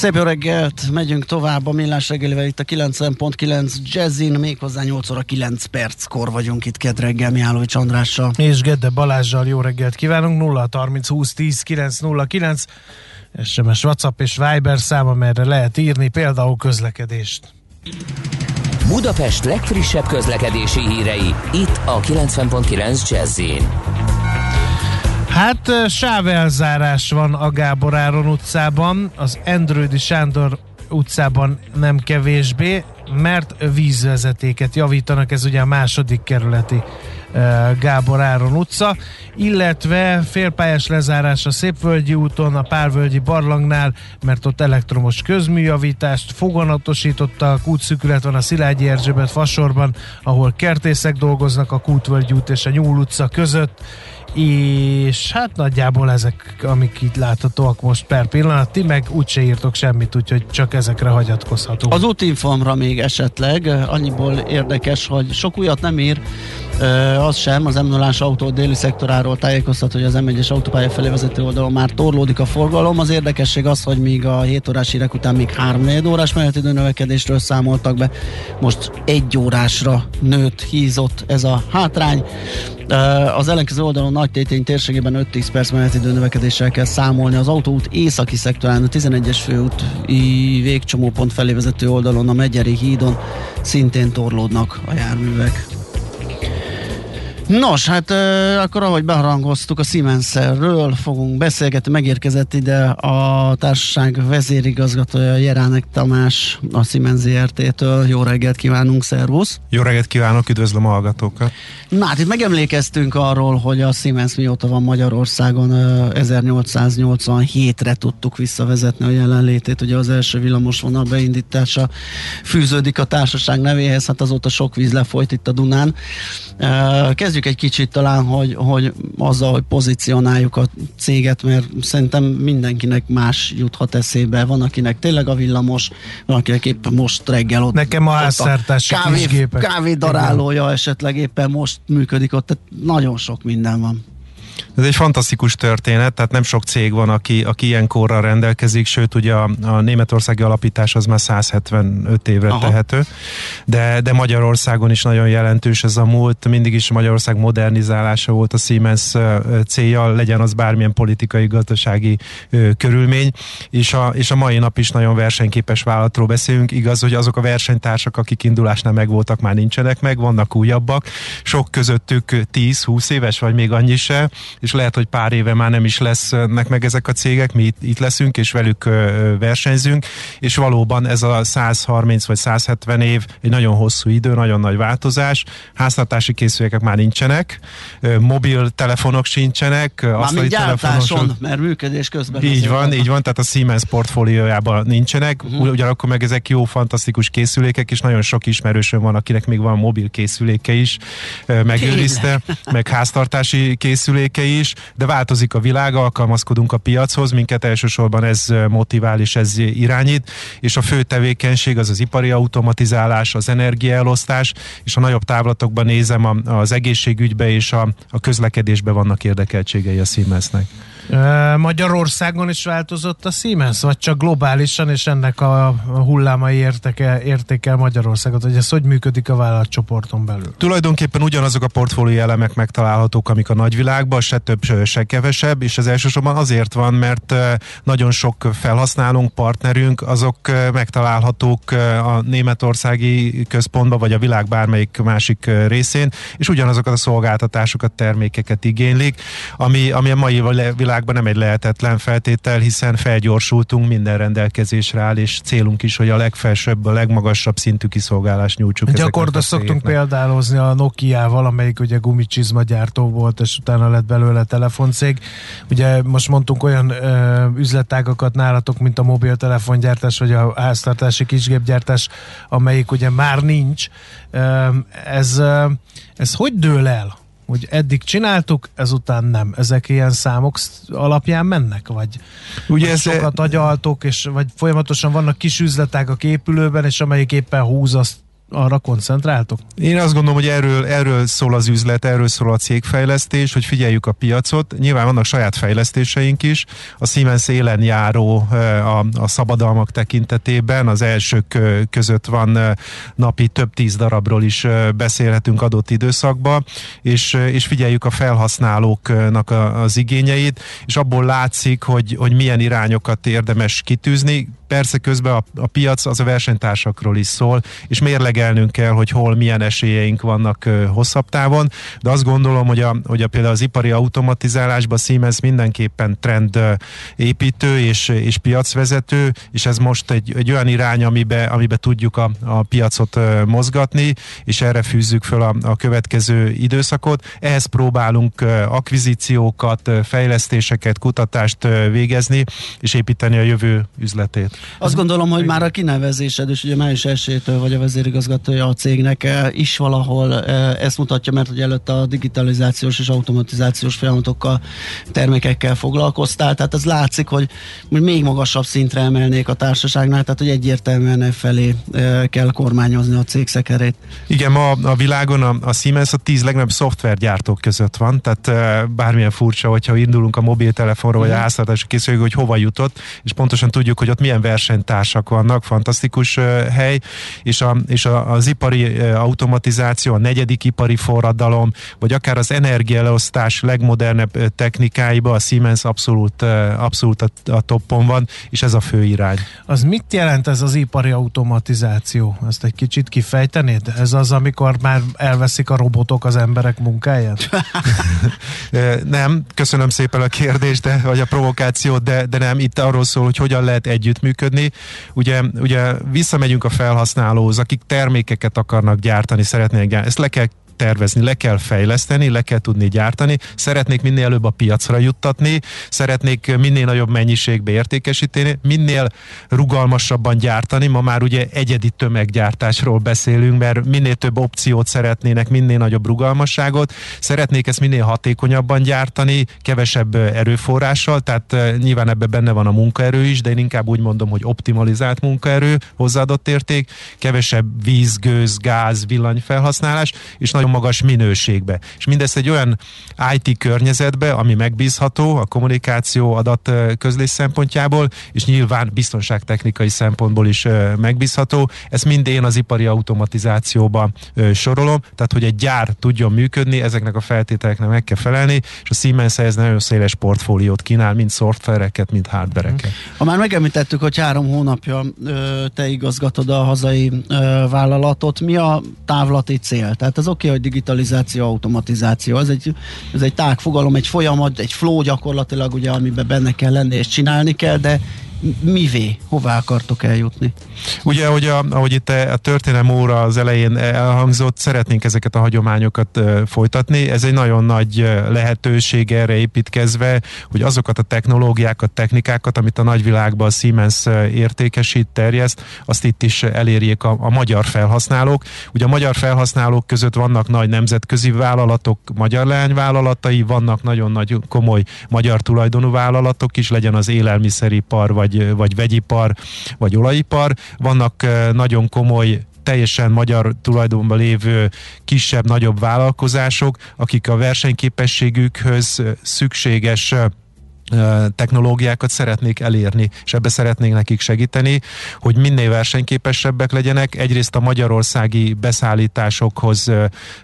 Szép jó reggelt, megyünk tovább a Millás reggelivel itt a 90.9 Jazzin, méghozzá 8 óra 9 perckor vagyunk itt Ked reggel Mihálovics Andrással. És Gedde Balázsjal jó reggelt kívánunk, 0 30 20 10 909 SMS, WhatsApp és Viber szám, amelyre lehet írni például közlekedést. Budapest legfrissebb közlekedési hírei, itt a 90.9 Jazzin. Hát sávelzárás van a Gábor Áron utcában, az Endrődi Sándor utcában nem kevésbé, mert vízvezetéket javítanak, ez ugye a második kerületi Gábor Áron utca, illetve félpályás lezárás a Szépvölgyi úton, a Párvölgyi barlangnál, mert ott elektromos közműjavítást foganatosítottak, útszükület van a Szilágyi Erzsébet fasorban, ahol kertészek dolgoznak a Kútvölgyi út és a Nyúl utca között, és hát nagyjából ezek, amik itt láthatóak most per pillanat, ti meg úgyse írtok semmit, úgyhogy csak ezekre hagyatkozhatunk. Az útinformra még esetleg, annyiból érdekes, hogy sok újat nem ír, az sem, az m autó déli szektoráról tájékoztat, hogy az M1-es autópálya felé vezető oldalon már torlódik a forgalom. Az érdekesség az, hogy még a 7 órás hírek után még 3 4 órás menetidő növekedésről számoltak be, most egy órásra nőtt, hízott ez a hátrány. Az ellenkező oldalon nagy tétény térségében 5-10 perc menetidő növekedéssel kell számolni. Az autóút északi szektorán, a 11-es főút végcsomópont felé vezető oldalon, a Megyeri hídon szintén torlódnak a járművek. Nos, hát akkor ahogy beharangoztuk, a Siemensről fogunk beszélgetni. Megérkezett ide a társaság vezérigazgatója Jeránek Tamás a Siemens ZRT-től. Jó reggelt kívánunk, szervusz! Jó reggelt kívánok, üdvözlöm a hallgatókat! Na hát itt megemlékeztünk arról, hogy a Siemens mióta van Magyarországon 1887-re tudtuk visszavezetni a jelenlétét. Ugye az első villamos vonal beindítása fűződik a társaság nevéhez, hát azóta sok víz lefolyt itt a Dunán. Kezdjük kezdjük egy kicsit talán, hogy, hogy azzal, hogy pozícionáljuk a céget, mert szerintem mindenkinek más juthat eszébe. Van, akinek tényleg a villamos, van, akinek éppen most reggel ott. Nekem a házszertási kávé, kávé darálója esetleg éppen most működik ott, tehát nagyon sok minden van. Ez egy fantasztikus történet, tehát nem sok cég van, aki, aki ilyen korral rendelkezik, sőt ugye a, a németországi alapítás az már 175 évre Aha. tehető, de, de Magyarországon is nagyon jelentős ez a múlt, mindig is Magyarország modernizálása volt a Siemens célja, legyen az bármilyen politikai, gazdasági körülmény, és a, és a mai nap is nagyon versenyképes vállalatról beszélünk, igaz, hogy azok a versenytársak, akik indulásnál megvoltak, már nincsenek meg, vannak újabbak, sok közöttük 10-20 éves, vagy még annyi se, és lehet, hogy pár éve már nem is lesznek meg ezek a cégek, mi itt, itt leszünk, és velük versenyzünk, és valóban ez a 130 vagy 170 év egy nagyon hosszú idő, nagyon nagy változás, háztartási készülékek már nincsenek, mobil telefonok sincsenek, asztali telefonok. mert működés közben. Így van, van, így van, tehát a Siemens portfóliójában nincsenek, uh-huh. ugyanakkor meg ezek jó, fantasztikus készülékek, és nagyon sok ismerősöm van, akinek még van mobil készüléke is megőrizte, meg háztartási készüléke, érdeke is, de változik a világ, alkalmazkodunk a piachoz, minket elsősorban ez motivál és ez irányít, és a fő tevékenység az az ipari automatizálás, az energiaelosztás, és a nagyobb távlatokban nézem az egészségügybe és a, a közlekedésbe vannak érdekeltségei a Siemensnek. Magyarországon is változott a Siemens, vagy csak globálisan, és ennek a hullámai értékel, értékel Magyarországot, hogy ez hogy működik a vállalatcsoporton belül? Tulajdonképpen ugyanazok a portfólió elemek megtalálhatók, amik a nagyvilágban, se több, se kevesebb, és ez elsősorban azért van, mert nagyon sok felhasználónk, partnerünk, azok megtalálhatók a németországi központban, vagy a világ bármelyik másik részén, és ugyanazokat a szolgáltatásokat, termékeket igénylik, ami, ami a mai világ világban nem egy lehetetlen feltétel, hiszen felgyorsultunk, minden rendelkezésre áll, és célunk is, hogy a legfelsőbb, a legmagasabb szintű kiszolgálást nyújtsuk. Gyakorlatilag szoktunk példálozni a Nokia-val, amelyik ugye gumicsizma gyártó volt, és utána lett belőle telefoncég. Ugye most mondtunk olyan ö, üzletágakat nálatok, mint a mobiltelefongyártás, vagy a háztartási kisgépgyártás, amelyik ugye már nincs. Ö, ez, ez hogy dől el? Hogy eddig csináltuk, ezután nem. Ezek ilyen számok alapján mennek? Vagy, Ugye ez sokat agyaltok, és vagy folyamatosan vannak kis üzletek a képülőben, és amelyik éppen húz, azt arra koncentráltok? Én azt gondolom, hogy erről, erről szól az üzlet, erről szól a cégfejlesztés, hogy figyeljük a piacot. Nyilván vannak saját fejlesztéseink is. A Siemens élen járó a, a szabadalmak tekintetében az elsők között van napi több tíz darabról is beszélhetünk adott időszakban, és, és figyeljük a felhasználóknak az igényeit, és abból látszik, hogy, hogy milyen irányokat érdemes kitűzni persze közben a, a piac az a versenytársakról is szól, és mérlegelnünk kell, hogy hol milyen esélyeink vannak hosszabb távon, de azt gondolom, hogy, a, hogy a, például az ipari automatizálásban Siemens mindenképpen trend építő és, és piacvezető, és ez most egy, egy olyan irány, amibe, amibe tudjuk a, a piacot mozgatni, és erre fűzzük föl a, a következő időszakot. Ehhez próbálunk akvizíciókat, fejlesztéseket, kutatást végezni, és építeni a jövő üzletét. Azt gondolom, hogy már a kinevezésed, és ugye május 1 vagy a vezérigazgatója a cégnek eh, is valahol eh, ezt mutatja, mert ugye előtt a digitalizációs és automatizációs folyamatokkal, termékekkel foglalkoztál, tehát ez látszik, hogy még magasabb szintre emelnék a társaságnál, tehát hogy egyértelműen e felé eh, kell kormányozni a cég szekerét. Igen, ma a világon a, a Siemens a tíz legnagyobb szoftvergyártók között van, tehát bármilyen furcsa, hogyha indulunk a mobiltelefonról, vagy a mhm. háztartási készülék, hogy hova jutott, és pontosan tudjuk, hogy ott milyen versenytársak vannak, fantasztikus hely, és, a, és a, az ipari automatizáció, a negyedik ipari forradalom, vagy akár az energialeosztás legmodernebb technikáiba a Siemens abszolút, abszolút a, a toppon van, és ez a fő irány. Az mit jelent ez az ipari automatizáció? Ezt egy kicsit kifejtenéd? Ez az, amikor már elveszik a robotok az emberek munkáját? nem, köszönöm szépen a kérdést, de, vagy a provokációt, de, de nem, itt arról szól, hogy hogyan lehet együttműködni, működni. Ugye, ugye visszamegyünk a felhasználóhoz, akik termékeket akarnak gyártani, szeretnének gyártani. Ezt le kell tervezni, le kell fejleszteni, le kell tudni gyártani, szeretnék minél előbb a piacra juttatni, szeretnék minél nagyobb mennyiségbe értékesíteni, minél rugalmasabban gyártani, ma már ugye egyedi tömeggyártásról beszélünk, mert minél több opciót szeretnének, minél nagyobb rugalmasságot, szeretnék ezt minél hatékonyabban gyártani, kevesebb erőforrással, tehát eh, nyilván ebbe benne van a munkaerő is, de én inkább úgy mondom, hogy optimalizált munkaerő, hozzáadott érték, kevesebb víz, gőz, gáz, villanyfelhasználás, és nagyon magas minőségbe. És mindezt egy olyan IT környezetbe, ami megbízható a kommunikáció adat közlés szempontjából, és nyilván biztonságtechnikai szempontból is megbízható. Ezt mind én az ipari automatizációba sorolom, tehát hogy egy gyár tudjon működni, ezeknek a feltételeknek meg kell felelni, és a Siemens ez nagyon széles portfóliót kínál, mind szoftvereket, mind hardvereket. Ha már megemlítettük, hogy három hónapja te igazgatod a hazai vállalatot, mi a távlati cél? Tehát az oké, hogy digitalizáció, automatizáció. Ez egy, ez egy tág fogalom, egy folyamat, egy flow gyakorlatilag, ugye, amiben benne kell lenni és csinálni kell, de mivé, hová akartok eljutni? Ugye, ahogy, a, ahogy itt a történelem óra az elején elhangzott, szeretnénk ezeket a hagyományokat folytatni. Ez egy nagyon nagy lehetőség erre építkezve, hogy azokat a technológiákat, technikákat, amit a nagyvilágban a Siemens értékesít, terjeszt, azt itt is elérjék a, a magyar felhasználók. Ugye a magyar felhasználók között vannak nagy nemzetközi vállalatok, magyar leányvállalatai, vannak nagyon nagy komoly magyar tulajdonú vállalatok is, legyen az élelmiszeripar, vagy vagy, vagy vegyipar, vagy olajipar. Vannak nagyon komoly teljesen magyar tulajdonban lévő kisebb, nagyobb vállalkozások, akik a versenyképességükhöz szükséges technológiákat szeretnék elérni, és ebbe szeretnék nekik segíteni, hogy minél versenyképesebbek legyenek. Egyrészt a magyarországi beszállításokhoz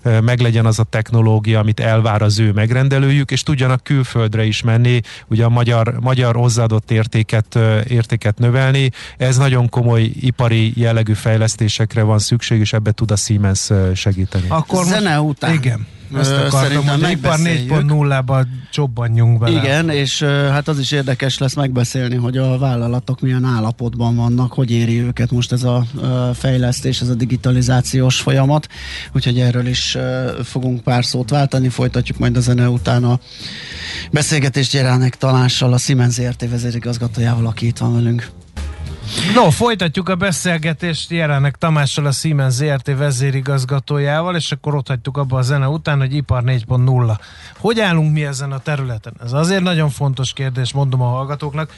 meglegyen az a technológia, amit elvár az ő megrendelőjük, és tudjanak külföldre is menni, ugye a magyar, magyar hozzáadott értéket, értéket növelni. Ez nagyon komoly ipari jellegű fejlesztésekre van szükség, és ebbe tud a Siemens segíteni. Akkor zene után. Igen Ezt akartam, hogy ipar 4.0-ba csobbanjunk bele. Igen, és hát az is érdekes lesz megbeszélni, hogy a vállalatok milyen állapotban vannak, hogy éri őket most ez a fejlesztés, ez a digitalizációs folyamat, úgyhogy erről is fogunk pár szót váltani, folytatjuk majd a zene után a beszélgetést Jeránek Tanással, a Siemens ZRT. vezérigazgatójával, aki itt van velünk. No, folytatjuk a beszélgetést Jelennek Tamással, a Siemens ZRT vezérigazgatójával, és akkor ott hagytuk abba a zene után, hogy ipar 4.0. Hogy állunk mi ezen a területen? Ez azért nagyon fontos kérdés, mondom a hallgatóknak,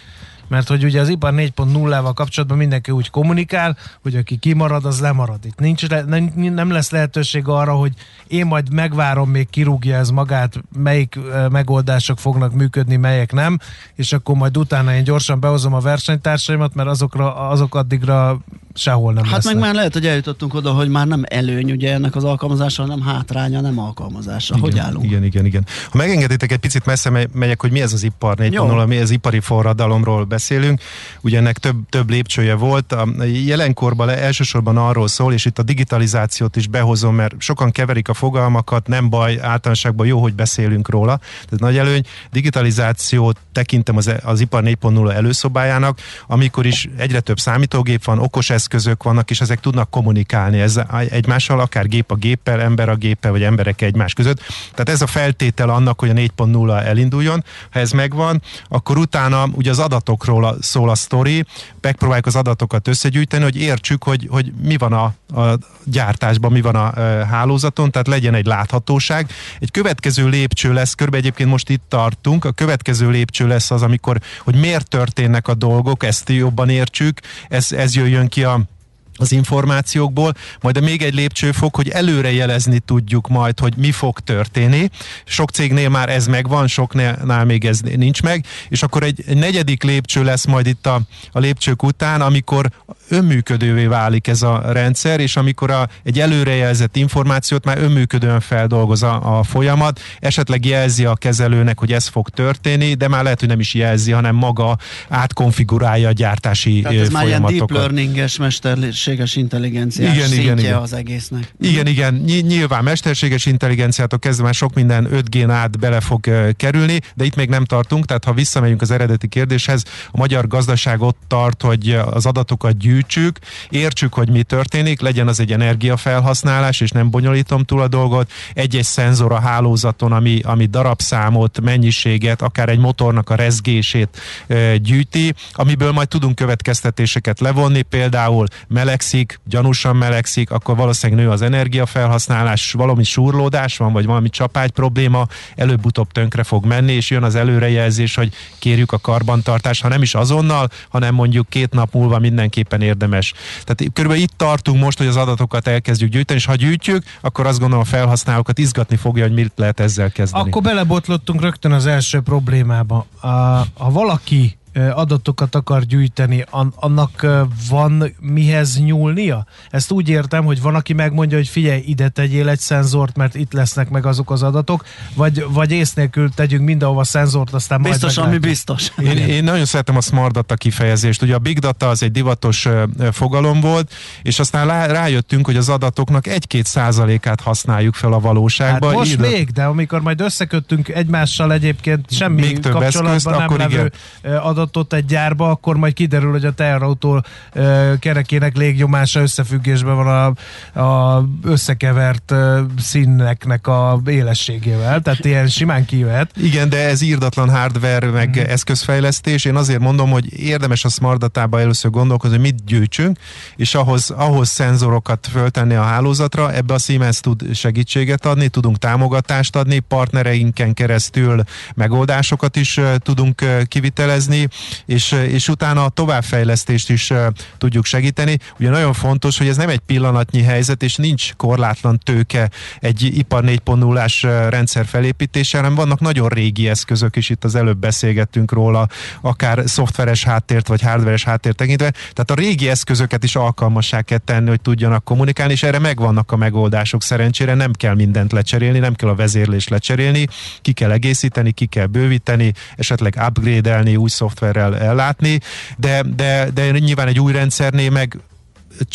mert hogy ugye az ipar 4.0-val kapcsolatban mindenki úgy kommunikál, hogy aki kimarad, az lemarad. Itt nincs, nem, nem lesz lehetőség arra, hogy én majd megvárom, még kirúgja ez magát, melyik megoldások fognak működni, melyek nem, és akkor majd utána én gyorsan behozom a versenytársaimat, mert azokra, azok addigra sehol nem Hát lesznek. meg már lehet, hogy eljutottunk oda, hogy már nem előny ugye ennek az alkalmazása, hanem hátránya, nem alkalmazása. Igen, hogy állunk? Igen, igen, igen. Ha megengeditek, egy picit messze megyek, hogy mi ez az ipar 4.0, mi az ipari forradalomról beszélünk. Ugye ennek több, több lépcsője volt. A jelenkorban le, elsősorban arról szól, és itt a digitalizációt is behozom, mert sokan keverik a fogalmakat, nem baj, általánosságban jó, hogy beszélünk róla. Tehát nagy előny. Digitalizációt tekintem az, az ipar 4.0 előszobájának, amikor is egyre több számítógép van, okos eszközök vannak, és ezek tudnak kommunikálni ez egymással, akár gép a géppel, ember a géppel, vagy emberek egymás között. Tehát ez a feltétel annak, hogy a 4.0 elinduljon. Ha ez megvan, akkor utána ugye az adatokról szól a sztori, megpróbáljuk az adatokat összegyűjteni, hogy értsük, hogy, hogy mi van a, a gyártásban, mi van a e, hálózaton, tehát legyen egy láthatóság. Egy következő lépcső lesz, körbe egyébként most itt tartunk, a következő lépcső lesz az, amikor, hogy miért történnek a dolgok, ezt jobban értsük, ez, ez jöjjön ki a az információkból, majd a még egy lépcsőfok, hogy előre jelezni tudjuk majd, hogy mi fog történni. Sok cégnél már ez megvan, soknál még ez nincs meg, és akkor egy, egy negyedik lépcső lesz majd itt a, a lépcsők után, amikor önműködővé válik ez a rendszer, és amikor a, egy előrejelzett információt már önműködően feldolgoz a, a folyamat, esetleg jelzi a kezelőnek, hogy ez fog történni, de már lehet, hogy nem is jelzi, hanem maga átkonfigurálja a gyártási Tehát ez folyamatokat. már ilyen deep learninges mesterséges intelligenciás igen, szintje igen, igen. az egésznek. Igen, igen, Ny- nyilván mesterséges intelligenciától kezdve már sok minden 5G-n át bele fog kerülni, de itt még nem tartunk, tehát ha visszamegyünk az eredeti kérdéshez, a magyar gazdaság ott tart, hogy az adatokat gyűjtsük, értsük, hogy mi történik, legyen az egy energiafelhasználás, és nem bonyolítom túl a dolgot, egy-egy szenzor a hálózaton, ami, ami darabszámot, mennyiséget, akár egy motornak a rezgését gyűjti, amiből majd tudunk következtetéseket levonni, például melegszik, gyanúsan melegszik, akkor valószínűleg nő az energiafelhasználás, valami súrlódás van, vagy valami csapágy probléma, előbb-utóbb tönkre fog menni, és jön az előrejelzés, hogy kérjük a karbantartást, ha nem is azonnal, hanem mondjuk két nap múlva mindenképpen érdemes. Tehát körülbelül itt tartunk most, hogy az adatokat elkezdjük gyűjteni, és ha gyűjtjük, akkor azt gondolom a felhasználókat izgatni fogja, hogy mit lehet ezzel kezdeni. Akkor belebotlottunk rögtön az első problémába. Ha valaki adatokat akar gyűjteni, annak van mihez nyúlnia? Ezt úgy értem, hogy van, aki megmondja, hogy figyelj, ide tegyél egy szenzort, mert itt lesznek meg azok az adatok, vagy, vagy ész nélkül tegyünk mindenhova szenzort, aztán biztos, majd Biztos, ami biztos. Én, én nagyon szeretem a smart data kifejezést. Ugye a big data az egy divatos fogalom volt, és aztán rájöttünk, hogy az adatoknak egy-két százalékát használjuk fel a valóságban. Hát most Így, még, de amikor majd összeköttünk egymással egyébként semmi még több kapcsolatban eszközt, nem akkor levő igen. Adatot egy gyárba, akkor majd kiderül, hogy a teherautó kerekének légnyomása összefüggésben van a, a összekevert színeknek a élességével, tehát ilyen simán kivet. Igen, de ez írdatlan hardware meg mm. eszközfejlesztés. Én azért mondom, hogy érdemes a smart datába először gondolkozni, hogy mit gyűjtsünk, és ahhoz, ahhoz szenzorokat föltenni a hálózatra, ebbe a Siemens tud segítséget adni, tudunk támogatást adni, partnereinken keresztül megoldásokat is tudunk kivitelezni, és, és utána a továbbfejlesztést is uh, tudjuk segíteni. Ugye nagyon fontos, hogy ez nem egy pillanatnyi helyzet, és nincs korlátlan tőke egy ipar 4.0-ás rendszer felépítése, hanem vannak nagyon régi eszközök is, itt az előbb beszélgettünk róla, akár szoftveres háttért vagy hardveres háttért tekintve. Tehát a régi eszközöket is alkalmassá kell tenni, hogy tudjanak kommunikálni, és erre megvannak a megoldások. Szerencsére nem kell mindent lecserélni, nem kell a vezérlést lecserélni, ki kell egészíteni, ki kell bővíteni, esetleg upgrade-elni új szoftverrel ellátni, de, de, de nyilván egy új rendszernél meg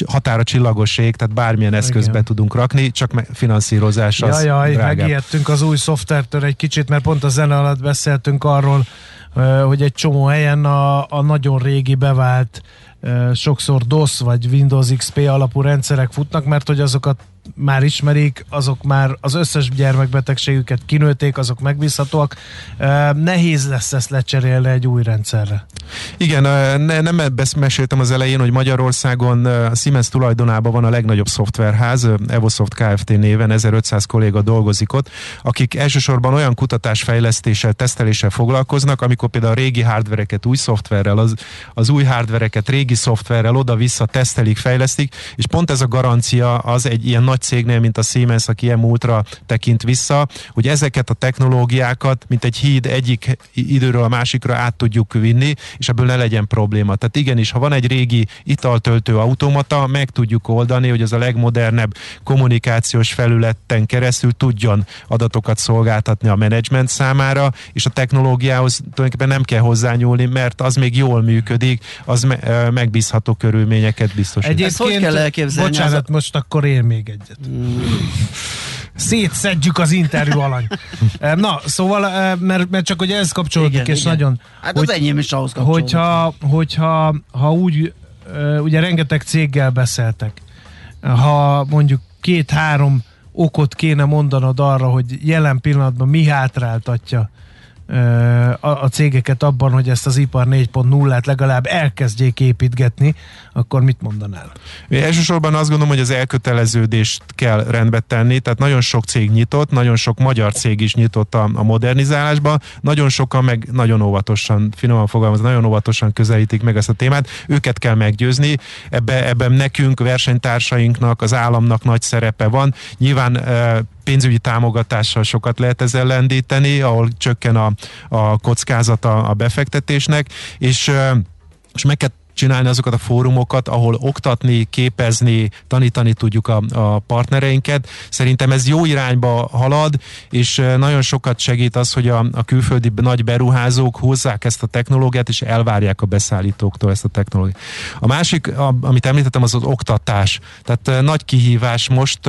határa csillagoség, tehát bármilyen eszközbe Igen. tudunk rakni, csak finanszírozás az Jajjaj, megijedtünk az új szoftvertől egy kicsit, mert pont a zene alatt beszéltünk arról, hogy egy csomó helyen a, a nagyon régi bevált sokszor DOS vagy Windows XP alapú rendszerek futnak, mert hogy azokat már ismerik, azok már az összes gyermekbetegségüket kinőték, azok megbízhatóak. Nehéz lesz ezt lecserélni egy új rendszerre. Igen, ne, nem meséltem az elején, hogy Magyarországon Siemens tulajdonában van a legnagyobb szoftverház, Evosoft Kft. néven, 1500 kolléga dolgozik ott, akik elsősorban olyan kutatásfejlesztéssel, teszteléssel foglalkoznak, amikor például a régi hardvereket új szoftverrel, az, az új hardvereket régi szoftverrel oda-vissza tesztelik, fejlesztik, és pont ez a garancia az egy ilyen nagy cégnél, mint a Siemens, aki ilyen múltra tekint vissza, hogy ezeket a technológiákat, mint egy híd egyik időről a másikra át tudjuk vinni, és ebből ne legyen probléma. Tehát igenis, ha van egy régi italtöltő automata, meg tudjuk oldani, hogy az a legmodernebb kommunikációs felületen keresztül tudjon adatokat szolgáltatni a menedzsment számára, és a technológiához tulajdonképpen nem kell hozzányúlni, mert az még jól működik, az me- megbízható körülményeket biztosít. Egyébként, hogy kell elképzelni? Bocsánat, az... most akkor én még egy egyet. Szétszedjük az interjú alany. Na, szóval, mert, mert csak hogy ez kapcsolódik, igen, és igen. nagyon... Hát hogy, az enyém is ahhoz kapcsolódik. Hogyha, hogyha ha úgy, ugye rengeteg céggel beszéltek, ha mondjuk két-három okot kéne mondanod arra, hogy jelen pillanatban mi hátráltatja a cégeket abban, hogy ezt az ipar 4.0-át legalább elkezdjék építgetni, akkor mit mondanál? Én elsősorban azt gondolom, hogy az elköteleződést kell rendbe tenni, tehát nagyon sok cég nyitott, nagyon sok magyar cég is nyitott a, a modernizálásba, nagyon sokan meg nagyon óvatosan, finoman fogalmazva, nagyon óvatosan közelítik meg ezt a témát, őket kell meggyőzni, Ebbe, ebben nekünk, versenytársainknak, az államnak nagy szerepe van. Nyilván pénzügyi támogatással sokat lehet ezzel lendíteni, ahol csökken a, a kockázata a befektetésnek, és és meg kell csinálni azokat a fórumokat, ahol oktatni, képezni, tanítani tudjuk a, a partnereinket. Szerintem ez jó irányba halad, és nagyon sokat segít az, hogy a, a külföldi nagy beruházók hozzák ezt a technológiát, és elvárják a beszállítóktól ezt a technológiát. A másik, a, amit említettem, az az oktatás. Tehát nagy kihívás most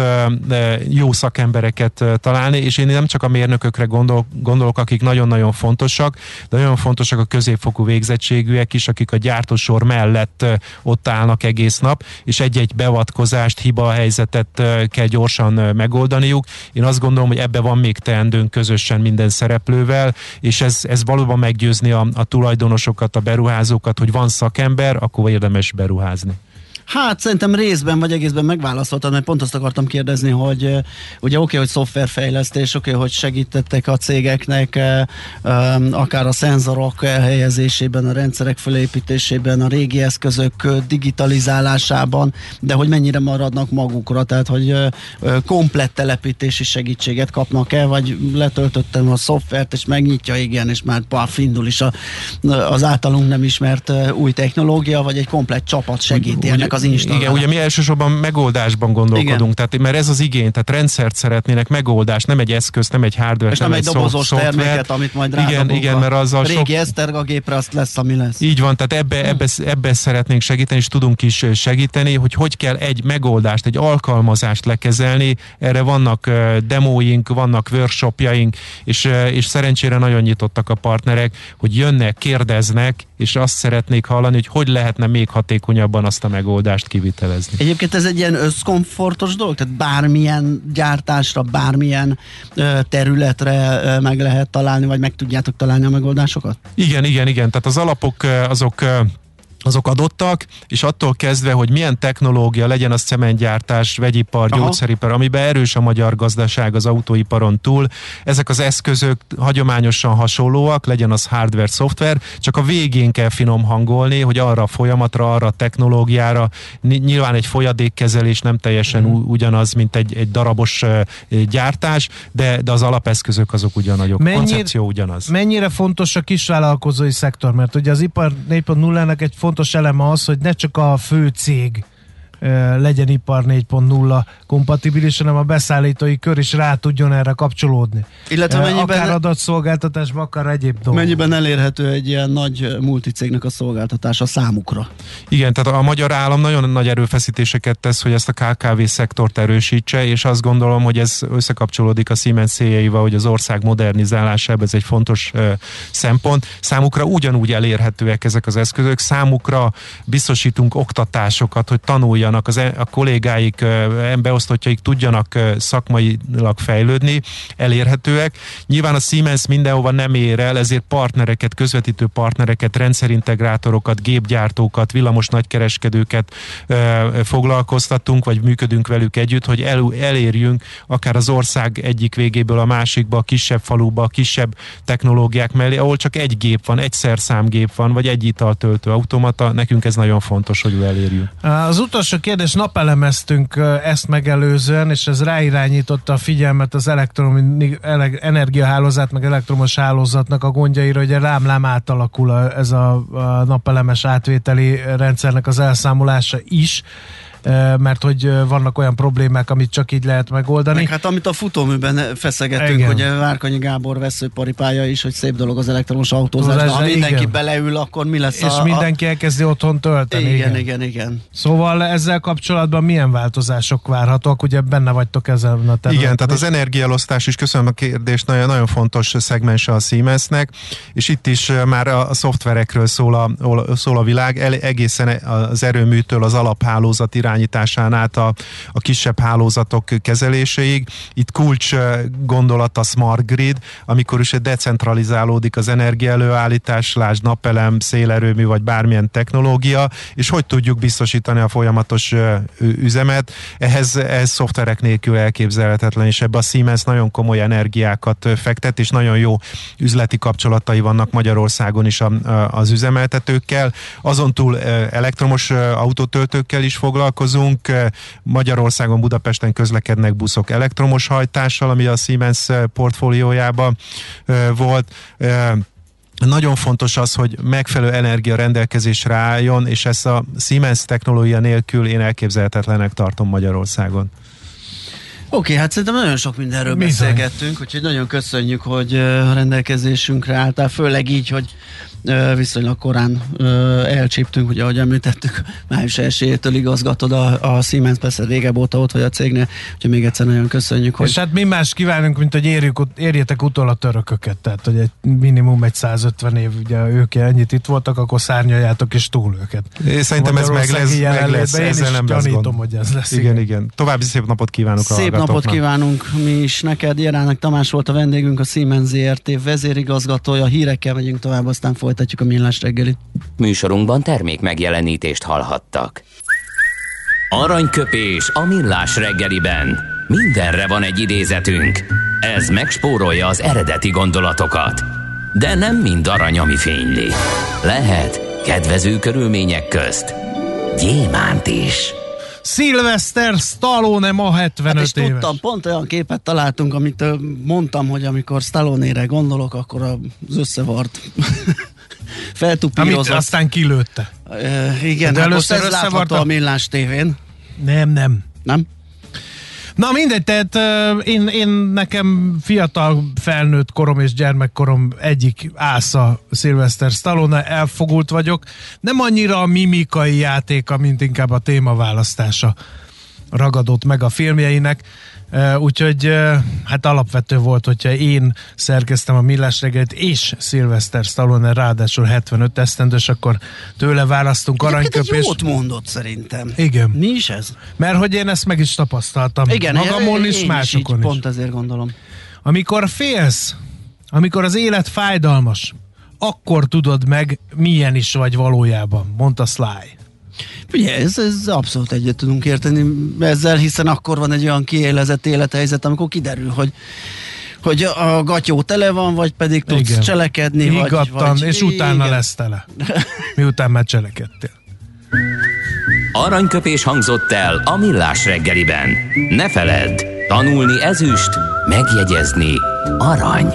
jó szakembereket találni, és én nem csak a mérnökökre gondol, gondolok, akik nagyon-nagyon fontosak, de nagyon fontosak a középfokú végzettségűek is, akik a gyártósor mellett ott állnak egész nap, és egy-egy beavatkozást, hiba helyzetet kell gyorsan megoldaniuk. Én azt gondolom, hogy ebbe van még teendőnk közösen minden szereplővel, és ez, ez valóban meggyőzni a, a tulajdonosokat, a beruházókat, hogy van szakember, akkor érdemes beruházni. Hát szerintem részben vagy egészben megválaszoltad, mert pont azt akartam kérdezni, hogy ugye oké, okay, hogy szoftverfejlesztés, oké, okay, hogy segítettek a cégeknek akár a szenzorok helyezésében, a rendszerek felépítésében, a régi eszközök digitalizálásában, de hogy mennyire maradnak magukra, tehát hogy komplett telepítési segítséget kapnak-e, vagy letöltöttem a szoftvert, és megnyitja, igen, és már paf, indul is a, az általunk nem ismert új technológia, vagy egy komplett csapat segíti ennek az Instagram. Igen, ugye mi elsősorban megoldásban gondolkodunk, Igen. tehát mert ez az igény, tehát rendszert szeretnének, megoldást, nem egy eszköz, nem egy hardware, és nem, nem egy, egy dobozos szoftver. terméket, amit majd Igen, igen, mert az a régi sok... Eszterga gépre azt lesz, ami lesz. Így van, tehát ebbe, hm. ebbe, ebbe szeretnénk segíteni, és tudunk is segíteni, hogy hogy kell egy megoldást, egy alkalmazást lekezelni. Erre vannak demóink, vannak workshopjaink, és, és szerencsére nagyon nyitottak a partnerek, hogy jönnek, kérdeznek, és azt szeretnék hallani, hogy hogy lehetne még hatékonyabban azt a megoldást kivitelezni. Egyébként ez egy ilyen összkomfortos dolog, tehát bármilyen gyártásra, bármilyen ö, területre ö, meg lehet találni, vagy meg tudjátok találni a megoldásokat? Igen, igen, igen. Tehát az alapok azok azok adottak, és attól kezdve, hogy milyen technológia legyen a cementgyártás, vegyipar, Aha. gyógyszeripar, amiben erős a magyar gazdaság az autóiparon túl, ezek az eszközök hagyományosan hasonlóak, legyen az hardware, szoftver, csak a végén kell finom hangolni, hogy arra a folyamatra, arra a technológiára, nyilván egy folyadékkezelés nem teljesen mm. ugyanaz, mint egy, egy darabos gyártás, de, de az alapeszközök azok ugyanazok, mennyire, koncepció ugyanaz. Mennyire fontos a kisvállalkozói szektor, mert ugye az ipar 4.0-nek egy fontos fontos eleme az, hogy ne csak a fő cég legyen ipar 4.0 kompatibilis, hanem a beszállítói kör is rá tudjon erre kapcsolódni. Illetve mennyiben, akár adatszolgáltatásban, akár egyéb dolgok. Mennyiben elérhető egy ilyen nagy multicégnek a szolgáltatása számukra? Igen, tehát a magyar állam nagyon nagy erőfeszítéseket tesz, hogy ezt a KKV szektort erősítse, és azt gondolom, hogy ez összekapcsolódik a Siemens céljaival, hogy az ország modernizálásában ez egy fontos uh, szempont. Számukra ugyanúgy elérhetőek ezek az eszközök, számukra biztosítunk oktatásokat, hogy tanuljanak, az, e, a kollégáik, beosztottjaik tudjanak szakmailag fejlődni, elérhetőek. Nyilván a Siemens mindenhova nem ér el, ezért partnereket, közvetítő partnereket, rendszerintegrátorokat, gépgyártókat, villamos nagykereskedőket foglalkoztatunk, vagy működünk velük együtt, hogy el, elérjünk akár az ország egyik végéből a másikba, a kisebb faluba, a kisebb technológiák mellé, ahol csak egy gép van, egy szerszámgép van, vagy egy italtöltő automata, nekünk ez nagyon fontos, hogy elérjünk. Az utolsó kérdés napelemeztünk ezt megelőzően, és ez ráirányította a figyelmet az elektrom, energiahálózat, meg elektromos hálózatnak a gondjaira, hogy rám-lám átalakul a, ez a, a napelemes átvételi rendszernek az elszámolása is mert hogy vannak olyan problémák, amit csak így lehet megoldani. Meg hát amit a futóműben feszegetünk, igen. hogy Várkanyi Gábor veszőparipája is, hogy szép dolog az elektromos autózás, de ha mindenki igen. beleül, akkor mi lesz És a, mindenki elkezdi otthon tölteni. Igen, igen, igen, igen. Szóval ezzel kapcsolatban milyen változások várhatók? Ugye benne vagytok ezen a területen. Igen, tehát az energiaelosztás is, köszönöm a kérdést, nagyon, nagyon fontos szegmens a Siemensnek, és itt is már a, a szoftverekről szól a, szól a világ, El, egészen az erőműtől az alaphálózat irány irányításán át a, a kisebb hálózatok kezeléséig. Itt kulcs gondolat a smart grid, amikor is decentralizálódik az energiaelőállítás, lásd napelem, szélerőmű vagy bármilyen technológia, és hogy tudjuk biztosítani a folyamatos üzemet. Ehhez, ehhez szoftverek nélkül elképzelhetetlen, és ebbe a Siemens nagyon komoly energiákat fektet, és nagyon jó üzleti kapcsolatai vannak Magyarországon is a, az üzemeltetőkkel. Azon túl elektromos autótöltőkkel is foglalkozunk, foglalkozunk. Magyarországon, Budapesten közlekednek buszok elektromos hajtással, ami a Siemens portfóliójában volt. Nagyon fontos az, hogy megfelelő energia rendelkezésre álljon, és ezt a Siemens technológia nélkül én elképzelhetetlenek tartom Magyarországon. Oké, okay, hát szerintem nagyon sok mindenről Bizony. beszélgettünk, úgyhogy nagyon köszönjük, hogy a rendelkezésünkre álltál, főleg így, hogy viszonylag korán elcsíptünk, ugye ahogy említettük, május 1 igazgatod a, a Siemens, persze régebb óta ott vagy a cégnél, úgyhogy még egyszer nagyon köszönjük. Hogy... És hát mi más kívánunk, mint hogy érjük, érjetek utol a törököket, tehát hogy egy minimum egy 150 év, ugye ők ennyit itt voltak, akkor szárnyaljátok és túl őket. É, szerintem ez meg lesz, meg lesz ezzel nem lesz gyanítom, hogy ez lesz. Igen, igen, igen. További szép napot kívánok Szép napot kívánunk mi is neked. Jerának Tamás volt a vendégünk, a Siemens ZRT vezérigazgatója. Hírekkel megyünk tovább, aztán folytatjuk folytatjuk a millás reggelit. Műsorunkban termék megjelenítést hallhattak. Aranyköpés a millás reggeliben. Mindenre van egy idézetünk. Ez megspórolja az eredeti gondolatokat. De nem mind arany, ami fényli. Lehet kedvező körülmények közt gyémánt is. Sylvester Stallone ma 75 hát és éves. tudtam, pont olyan képet találtunk, amit mondtam, hogy amikor Stallone-re gondolok, akkor az összevart feltupírozott. Amit aztán kilőtte. Uh, igen, hát most ez látható a Millás tévén. Nem, nem. Nem? Na mindegy, tehát uh, én, én nekem fiatal felnőtt korom és gyermekkorom egyik ásza Sylvester Stallone, elfogult vagyok. Nem annyira a mimikai játéka, mint inkább a témaválasztása ragadott meg a filmjeinek. Úgyhogy hát alapvető volt, hogyha én szerkeztem a Millás reggelit, és Sylvester Stallone ráadásul 75 esztendős, akkor tőle választunk aranyköpést. jót mondott szerintem. Igen. Mi is ez? Mert hogy én ezt meg is tapasztaltam. Igen, Magamon is, másokon is. Pont ezért gondolom. Amikor félsz, amikor az élet fájdalmas, akkor tudod meg, milyen is vagy valójában, mondta Sly. Ugye, ez, ez abszolút egyet tudunk érteni ezzel, hiszen akkor van egy olyan kiélezett élethelyzet, amikor kiderül, hogy hogy a gatyó tele van, vagy pedig tudsz igen. cselekedni. Higgadtan, vagy, vagy, és igen. utána lesz tele. Miután már cselekedtél. Aranyköpés hangzott el a millás reggeliben. Ne feledd, tanulni ezüst, megjegyezni arany.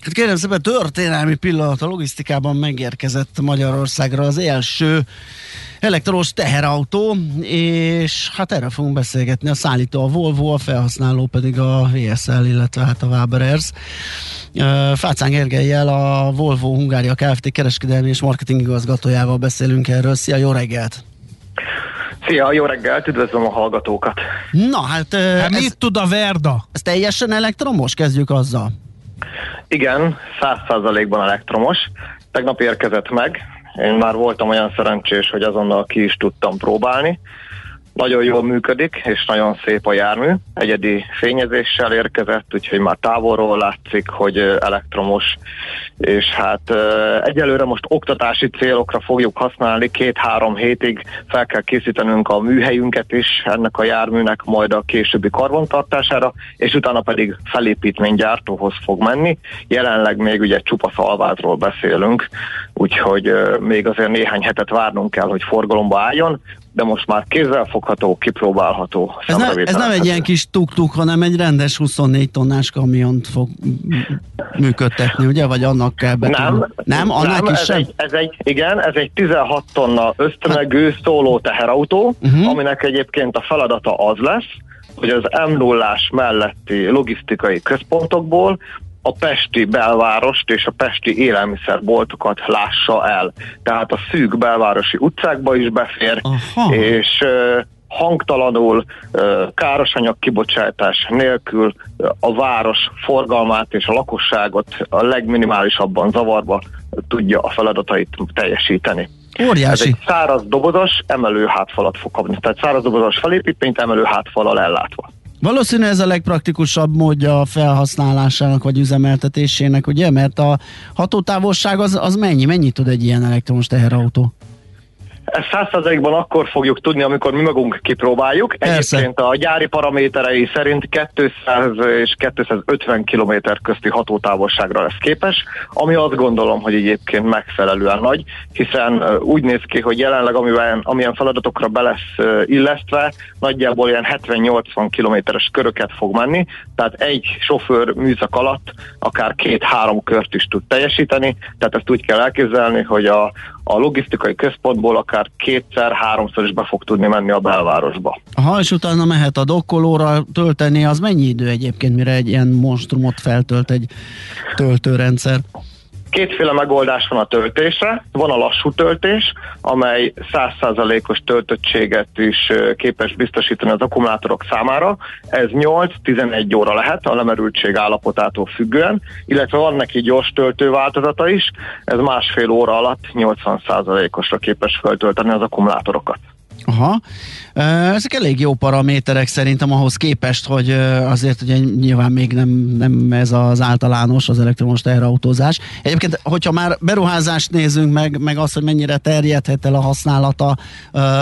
Hát kérem szépen, történelmi pillanat a logisztikában megérkezett Magyarországra az első elektromos teherautó, és hát erre fogunk beszélgetni. A szállító a Volvo, a felhasználó pedig a VSL, illetve hát a Waberers. Fácán Gergelyel, a Volvo Hungária Kft. kereskedelmi és marketing igazgatójával beszélünk erről. Szia, jó reggelt! Szia, jó reggelt, üdvözlöm a hallgatókat! Na hát... hát ez, mit tud a Verda? Ez teljesen elektromos? Kezdjük azzal. Igen, száz százalékban elektromos. Tegnap érkezett meg, én már voltam olyan szerencsés, hogy azonnal ki is tudtam próbálni. Nagyon jól működik, és nagyon szép a jármű. Egyedi fényezéssel érkezett, úgyhogy már távolról látszik, hogy elektromos, és hát egyelőre most oktatási célokra fogjuk használni, két-három hétig fel kell készítenünk a műhelyünket is ennek a járműnek, majd a későbbi karbantartására, és utána pedig felépítménygyártóhoz fog menni. Jelenleg még ugye csupa szalvátról beszélünk, úgyhogy még azért néhány hetet várnunk kell, hogy forgalomba álljon, de most már kézzelfogható, kipróbálható. Ez, ne, ez nem egy ilyen kis tuk-tuk, hanem egy rendes 24 tonnás kamiont fog működtetni, ugye? Vagy annak kell beton. Nem, nem, annak nem, ez sem? Egy, ez egy, igen, ez egy 16 tonna ösztömegű szóló teherautó, uh-huh. aminek egyébként a feladata az lesz, hogy az m 0 melletti logisztikai központokból a pesti belvárost és a pesti élelmiszerboltokat lássa el. Tehát a szűk belvárosi utcákba is befér, Aha. és hangtalanul, károsanyag kibocsátás nélkül a város forgalmát és a lakosságot a legminimálisabban zavarba tudja a feladatait teljesíteni. Óriási. Ez egy száraz dobozos emelő hátfalat fog kapni. Tehát száraz dobozos felépítményt emelő hátfalal ellátva. Valószínű ez a legpraktikusabb módja a felhasználásának vagy üzemeltetésének, ugye? Mert a hatótávolság az, az mennyi? Mennyit tud egy ilyen elektromos teherautó? Ezt százszerzalékban akkor fogjuk tudni, amikor mi magunk kipróbáljuk. Persze. Egyébként a gyári paraméterei szerint 200 és 250 km közti hatótávolságra lesz képes, ami azt gondolom, hogy egyébként megfelelően nagy, hiszen úgy néz ki, hogy jelenleg amiben, amilyen feladatokra be lesz illesztve, nagyjából ilyen 70-80 kilométeres köröket fog menni, tehát egy sofőr műszak alatt akár két-három kört is tud teljesíteni, tehát ezt úgy kell elképzelni, hogy a, a logisztikai központból akár kétszer-háromszor is be fog tudni menni a belvárosba. Ha és utána mehet a dokkolóra tölteni, az mennyi idő egyébként, mire egy ilyen monstrumot feltölt egy töltőrendszer? Kétféle megoldás van a töltésre. Van a lassú töltés, amely 100%-os töltöttséget is képes biztosítani az akkumulátorok számára. Ez 8-11 óra lehet a lemerültség állapotától függően, illetve van neki gyors töltő is, ez másfél óra alatt 80%-osra képes feltölteni az akkumulátorokat. Aha. Ezek elég jó paraméterek szerintem ahhoz képest, hogy azért ugye nyilván még nem, nem ez az általános, az elektromos teherautózás. Egyébként, hogyha már beruházást nézünk meg, meg az, hogy mennyire terjedhet el a használata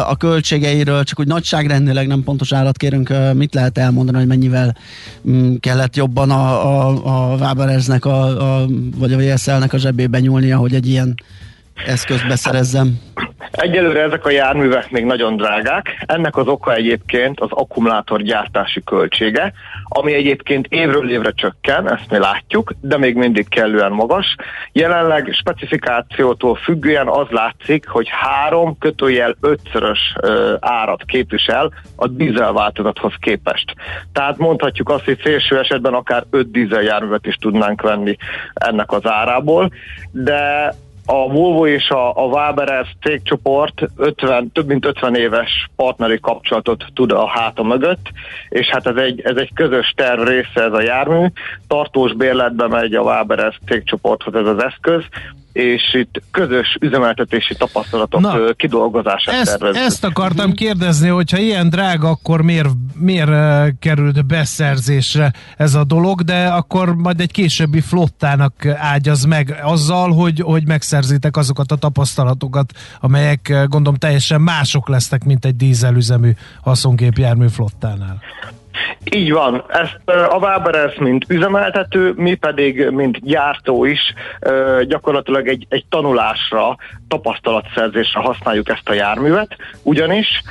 a költségeiről, csak úgy nagyságrendileg nem pontos állat kérünk, mit lehet elmondani, hogy mennyivel mm, kellett jobban a, a, a a, a, vagy a VSL-nek a zsebébe nyúlnia, hogy egy ilyen eszközt beszerezzem? Egyelőre ezek a járművek még nagyon drágák. Ennek az oka egyébként az akkumulátor gyártási költsége, ami egyébként évről évre csökken, ezt mi látjuk, de még mindig kellően magas. Jelenleg specifikációtól függően az látszik, hogy három kötőjel ötszörös ö, árat képvisel a dízel változathoz képest. Tehát mondhatjuk azt, hogy szélső esetben akár öt dízel járművet is tudnánk venni ennek az árából, de a Volvo és a, a Waberers cégcsoport 50, több mint 50 éves partneri kapcsolatot tud a háta mögött, és hát ez egy, ez egy közös terv része ez a jármű. Tartós bérletbe megy a Waberers cégcsoporthoz ez az eszköz, és itt közös üzemeltetési tapasztalatok Na, kidolgozását ezt, tervezzük. Ezt akartam kérdezni, hogyha ilyen drága, akkor miért, miért került beszerzésre ez a dolog, de akkor majd egy későbbi flottának ágyaz meg azzal, hogy, hogy megszerzitek azokat a tapasztalatokat, amelyek gondolom teljesen mások lesznek, mint egy dízelüzemű haszongépjármű flottánál. Így van. Ezt a Waberers, mint üzemeltető, mi pedig, mint gyártó is gyakorlatilag egy, egy tanulásra, tapasztalatszerzésre használjuk ezt a járművet, ugyanis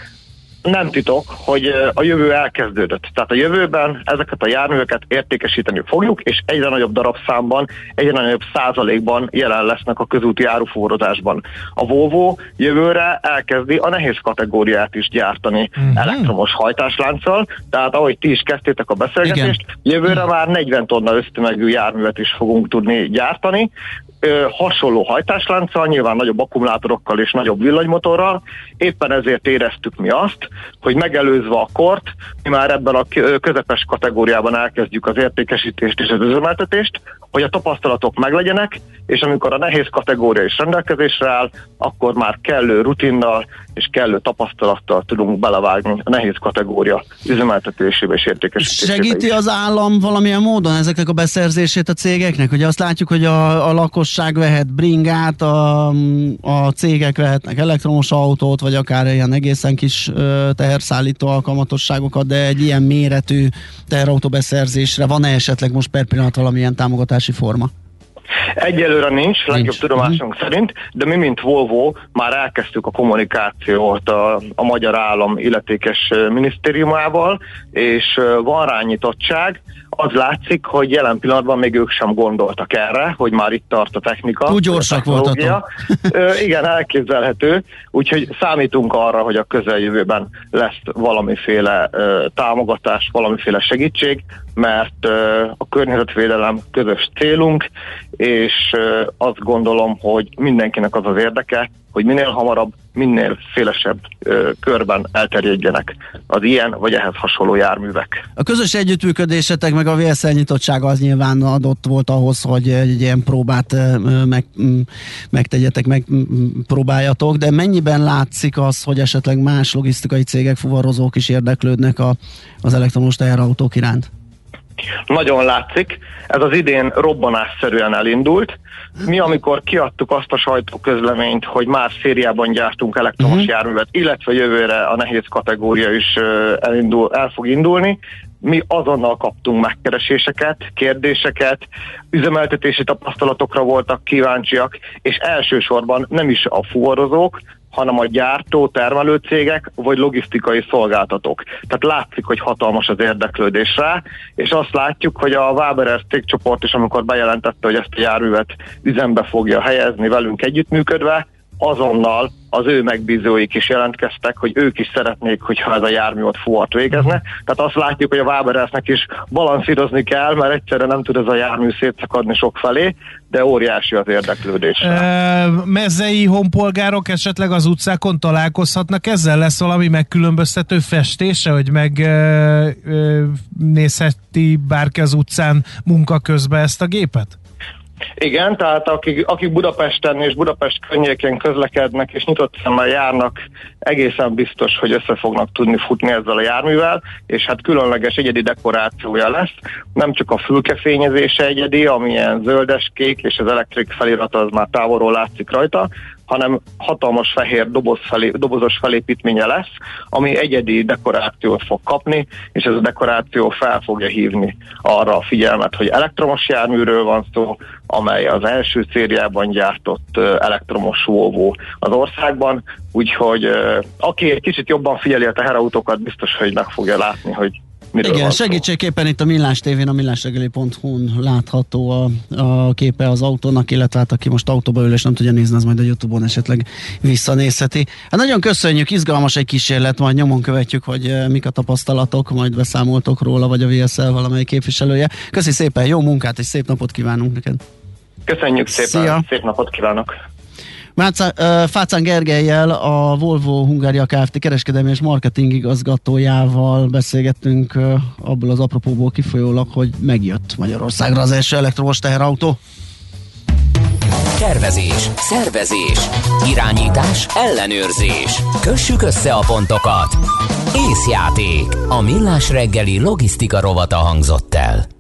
nem titok, hogy a jövő elkezdődött. Tehát a jövőben ezeket a járműveket értékesíteni fogjuk, és egyre nagyobb darabszámban, egyre nagyobb százalékban jelen lesznek a közúti áruforrózásban. A Volvo jövőre elkezdi a nehéz kategóriát is gyártani uh-huh. elektromos hajtáslánccal, tehát ahogy ti is kezdtétek a beszélgetést, Igen. jövőre uh-huh. már 40 tonna ösztömegű járművet is fogunk tudni gyártani, ö, hasonló hajtáslánccal, nyilván nagyobb akkumulátorokkal és nagyobb villanymotorral. Éppen ezért éreztük mi azt, hogy megelőzve a kort, mi már ebben a közepes kategóriában elkezdjük az értékesítést és az üzemeltetést, hogy a tapasztalatok meglegyenek, és amikor a nehéz kategória is rendelkezésre áll, akkor már kellő rutinnal és kellő tapasztalattal tudunk belevágni a nehéz kategória üzemeltetésébe és értékesítésébe Segíti is. az állam valamilyen módon ezeknek a beszerzését a cégeknek? Hogy azt látjuk, hogy a, a lakosság vehet bringát, a, a cégek vehetnek elektromos autót, vagy akár ilyen egészen kis teherszállító alkalmatosságokat, de egy ilyen méretű teherautó beszerzésre van-e esetleg most per pillanat valamilyen támogatási forma? Egyelőre nincs, legjobb nincs. tudomásunk uh-huh. szerint, de mi, mint Volvo, már elkezdtük a kommunikációt a, a magyar állam illetékes minisztériumával, és van rányitottság, az látszik, hogy jelen pillanatban még ők sem gondoltak erre, hogy már itt tart a technika. Úgy gyorsak voltatok. igen, elképzelhető, úgyhogy számítunk arra, hogy a közeljövőben lesz valamiféle ö, támogatás, valamiféle segítség, mert ö, a környezetvédelem közös célunk, és ö, azt gondolom, hogy mindenkinek az az érdeke, hogy minél hamarabb, minél szélesebb ö, körben elterjedjenek az ilyen vagy ehhez hasonló járművek. A közös együttműködésetek meg a VSL az nyilván adott volt ahhoz, hogy egy ilyen próbát meg, megtegyetek, meg próbáljatok, de mennyiben látszik az, hogy esetleg más logisztikai cégek, fuvarozók is érdeklődnek a, az elektromos teherautók iránt? Nagyon látszik, ez az idén robbanásszerűen elindult. Mi, amikor kiadtuk azt a sajtóközleményt, hogy már szériában gyártunk elektromos uh-huh. járművet, illetve jövőre a nehéz kategória is elindul, el fog indulni, mi azonnal kaptunk megkereséseket, kérdéseket, üzemeltetési tapasztalatokra voltak kíváncsiak, és elsősorban nem is a fuvarozók, hanem a gyártó, termelőcégek vagy logisztikai szolgáltatók. Tehát látszik, hogy hatalmas az érdeklődés rá, és azt látjuk, hogy a Waberers cégcsoport is, amikor bejelentette, hogy ezt a járművet üzembe fogja helyezni velünk együttműködve, azonnal az ő megbízóik is jelentkeztek, hogy ők is szeretnék, hogyha ez a jármű ott fuvat végezne. Tehát azt látjuk, hogy a Waberesnek is balanszírozni kell, mert egyszerre nem tud ez a jármű szétszakadni sok felé, de óriási az érdeklődés. E, mezei honpolgárok esetleg az utcákon találkozhatnak ezzel? Lesz valami megkülönböztető festése, hogy megnézheti bárki az utcán munka közben ezt a gépet? Igen, tehát akik, akik Budapesten és Budapest környékén közlekednek és nyitott szemmel járnak, egészen biztos, hogy össze fognak tudni futni ezzel a járművel, és hát különleges egyedi dekorációja lesz. Nem csak a fülkefényezése egyedi, amilyen zöldes, kék, és az elektrik felirat az már távolról látszik rajta, hanem hatalmas fehér doboz felé, dobozos felépítménye lesz, ami egyedi dekorációt fog kapni, és ez a dekoráció fel fogja hívni arra a figyelmet, hogy elektromos járműről van szó, amely az első szériában gyártott elektromos Volvo az országban, úgyhogy aki egy kicsit jobban figyeli a teherautókat, biztos, hogy meg fogja látni, hogy Miről Igen, segítségképpen itt a Millás tévén, a millásregeli.hu-n látható a, a képe az autónak, illetve hát aki most autóba ül és nem tudja nézni, az majd a Youtube-on esetleg visszanézheti. Hát nagyon köszönjük, izgalmas egy kísérlet, majd nyomon követjük, hogy eh, mik a tapasztalatok, majd beszámoltok róla, vagy a VSL valamely képviselője. Köszi szépen, jó munkát és szép napot kívánunk neked! Köszönjük szépen, Szia. szép napot kívánok! Fácán Gergelyel, a Volvo Hungária Kft. kereskedelmi és marketing igazgatójával beszélgettünk abból az apropóból kifolyólag, hogy megjött Magyarországra az első elektromos teherautó. Tervezés, szervezés, irányítás, ellenőrzés. Kössük össze a pontokat. Észjáték. A millás reggeli logisztika rovata hangzott el.